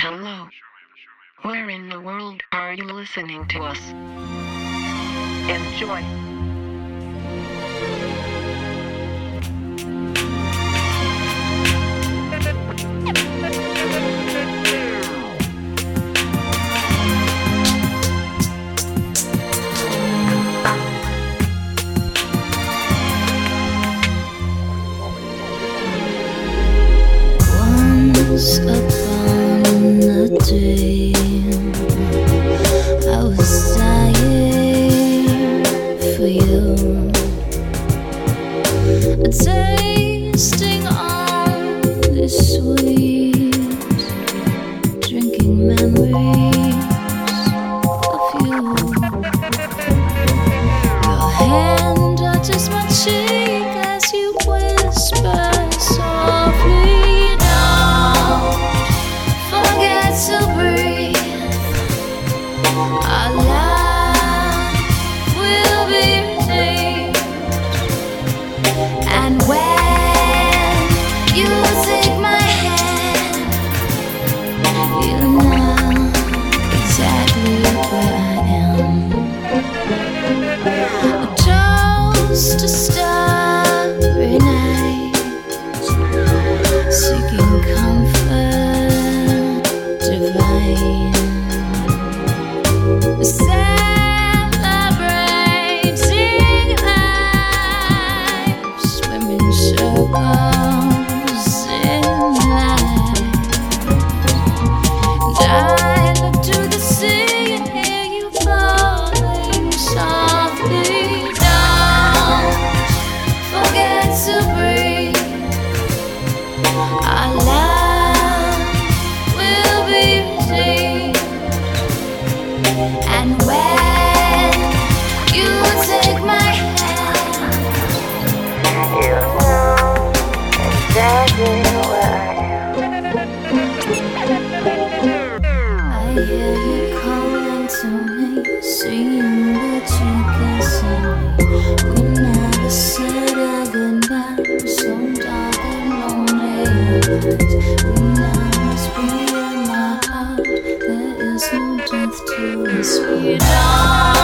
Hello. Where in the world are you listening to us? Enjoy. to speed swoon.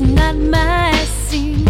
not my scene.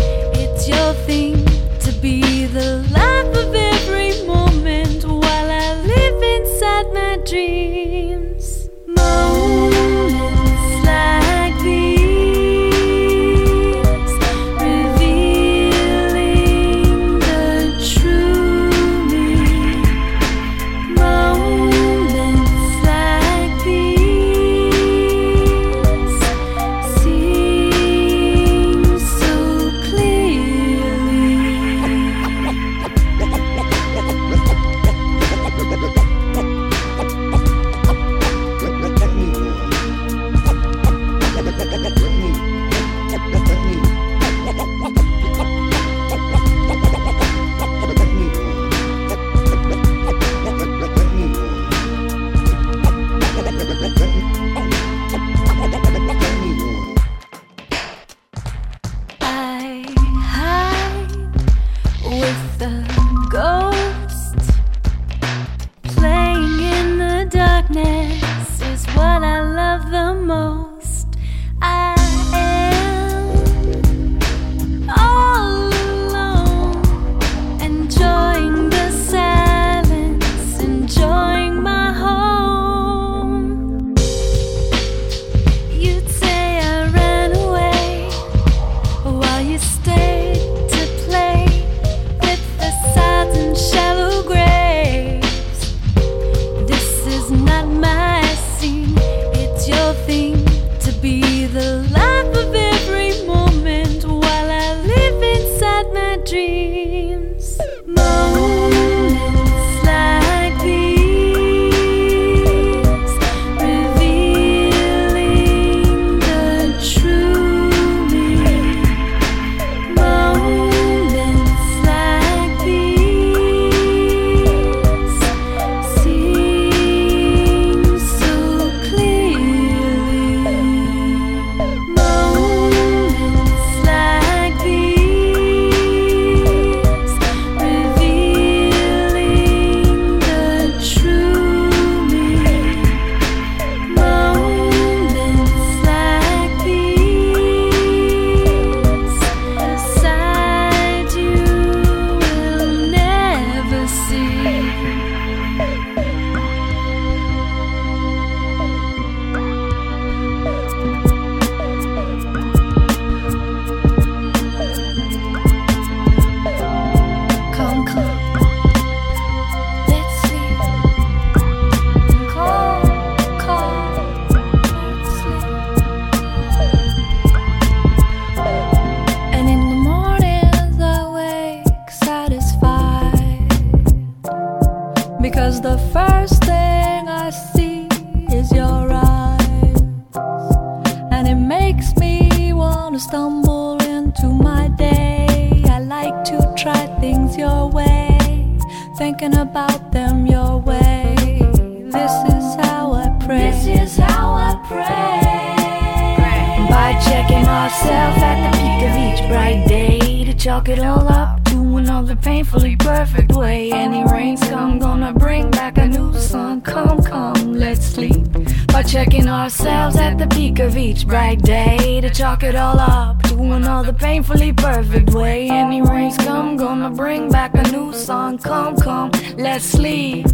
Soak it all up, doing all the painfully perfect way. Any rains come, gonna bring back a new sun. Come, come, let's sleep. By checking ourselves at the peak of each bright day. To chalk it all up, doing all the painfully perfect way. Any rains come, gonna bring back a new sun. Come, come, let's sleep.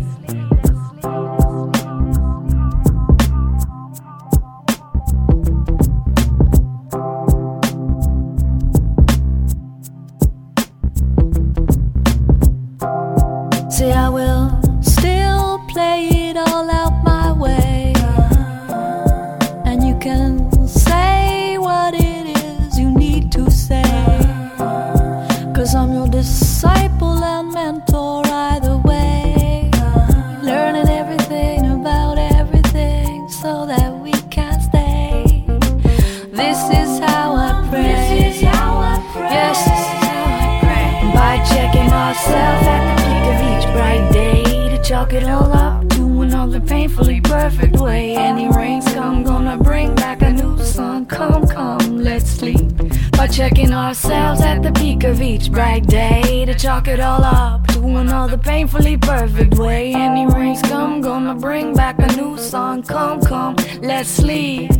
myself at the peak of each bright day to chalk it all up, doing all the painfully perfect way. Any rains come, gonna bring back a new sun. Come, come, let's sleep. By checking ourselves at the peak of each bright day to chalk it all up, doing all the painfully perfect way. Any rains come, gonna bring back a new sun. Come, come, let's sleep.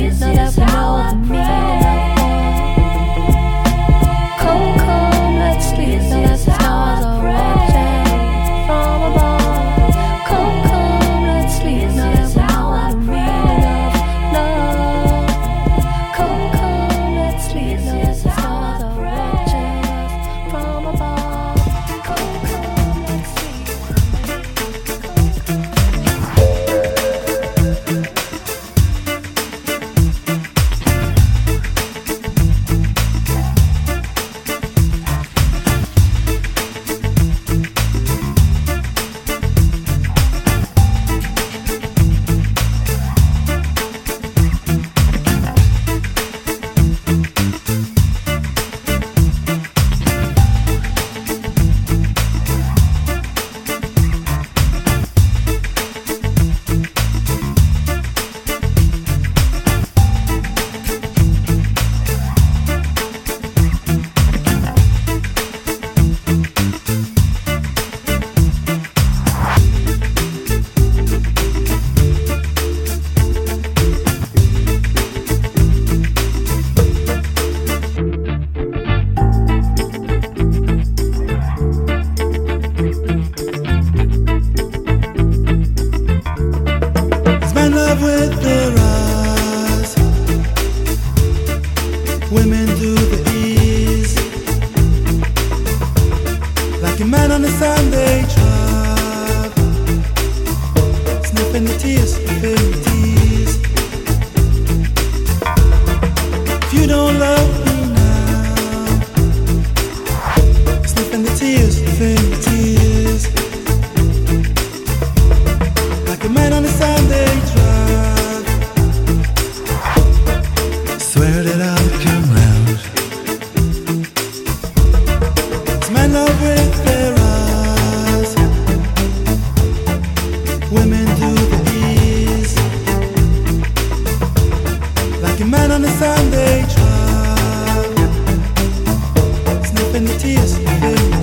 is Sunday child, sniffing the tears.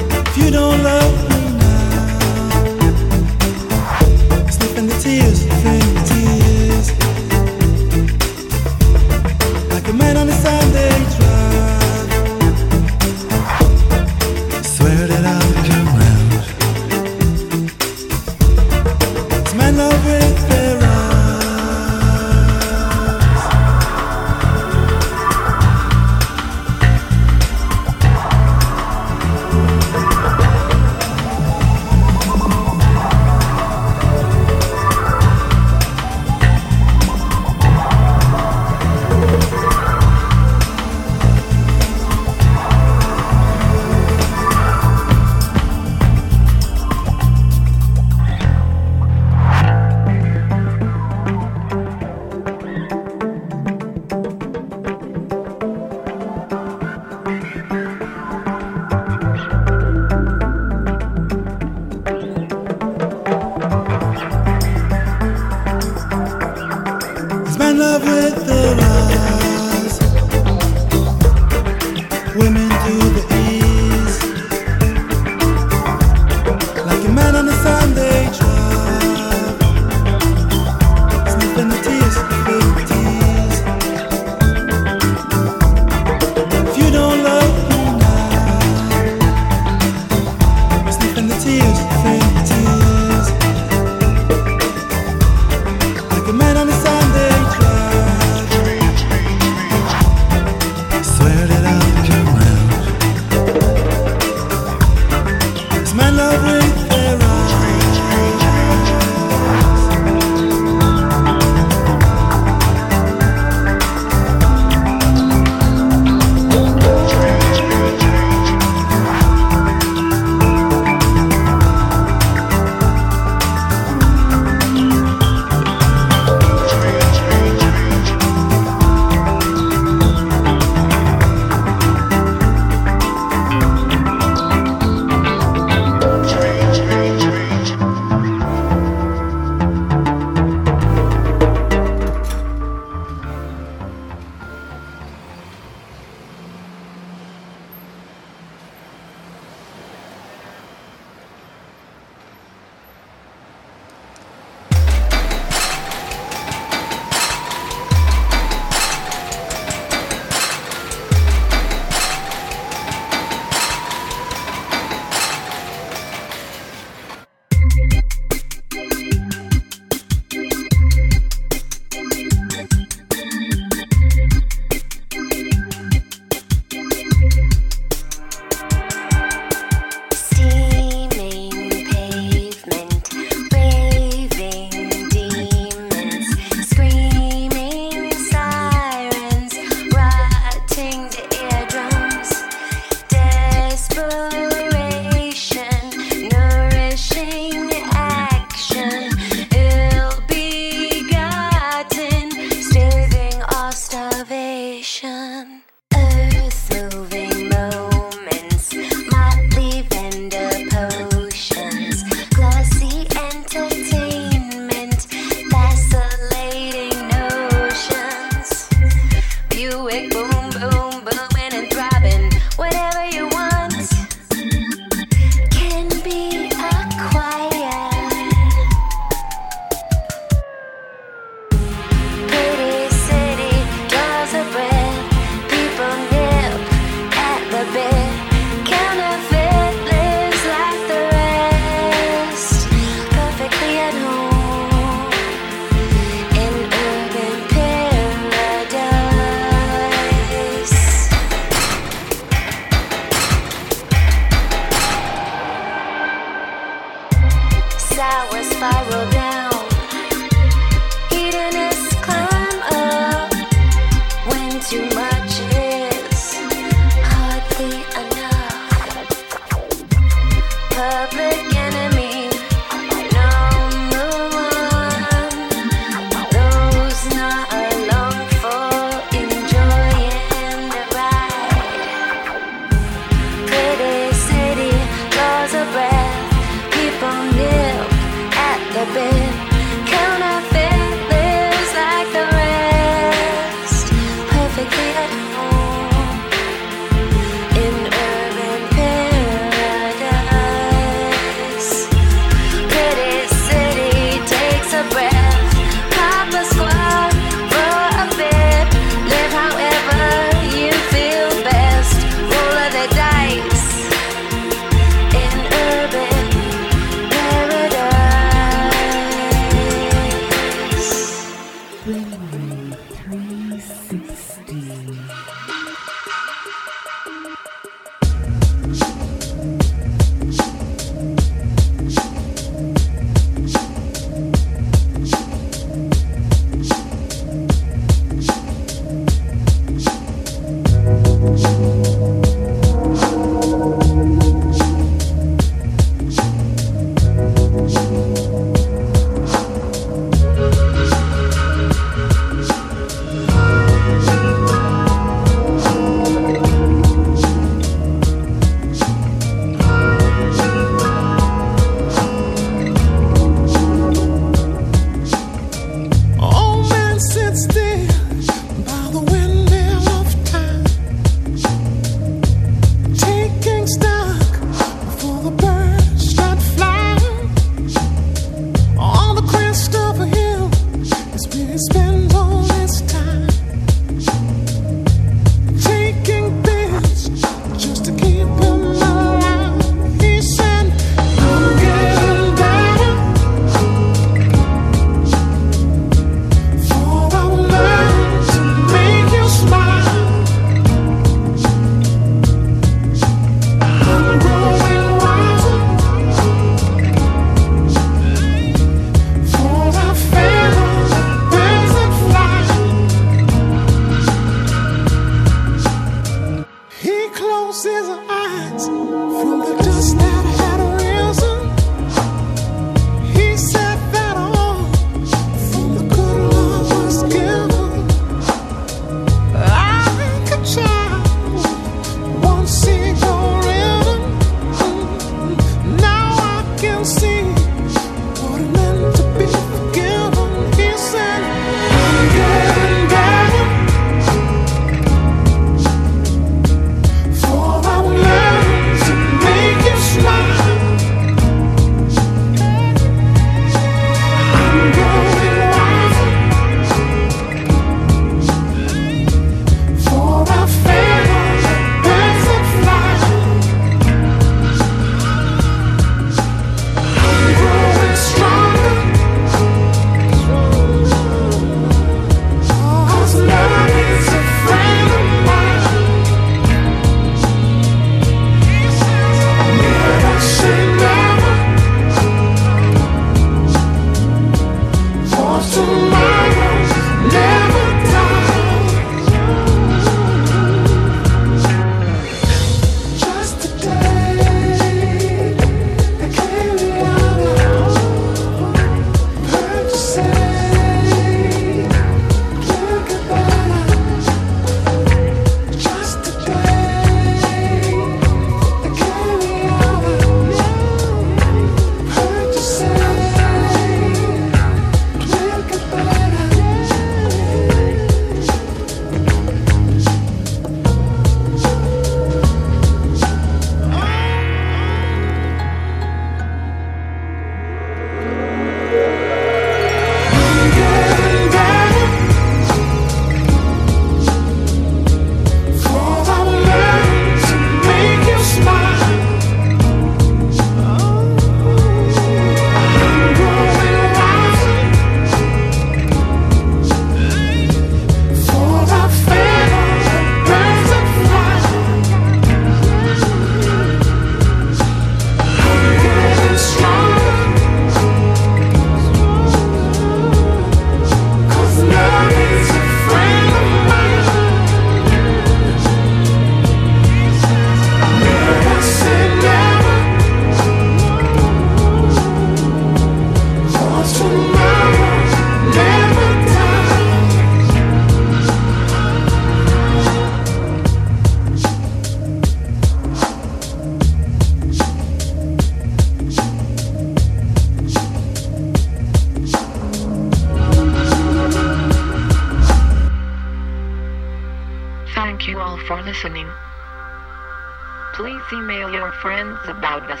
please email your friends about us.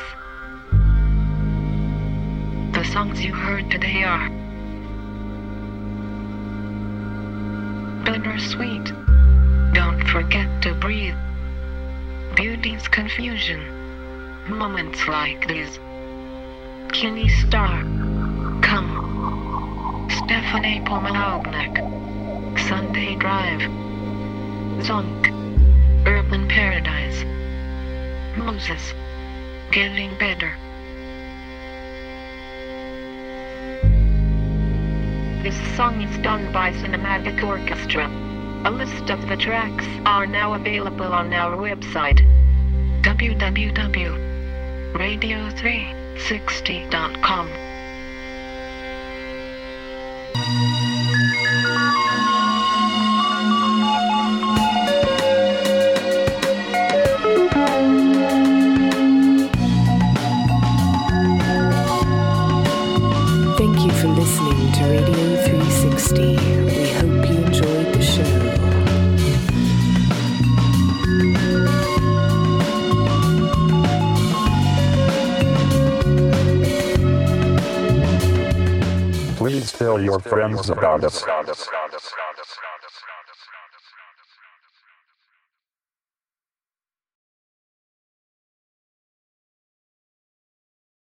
The songs you heard today are Bittersweet, Don't Forget to Breathe, Beauty's Confusion, Moments Like These, Kenny Star, Come, Stephanie Pomalognak, Sunday Drive, Zonk, Urban Paradise. Moses, Getting Better. This song is done by Cinematic Orchestra. A list of the tracks are now available on our website www.radio360.com. tell your friends about us.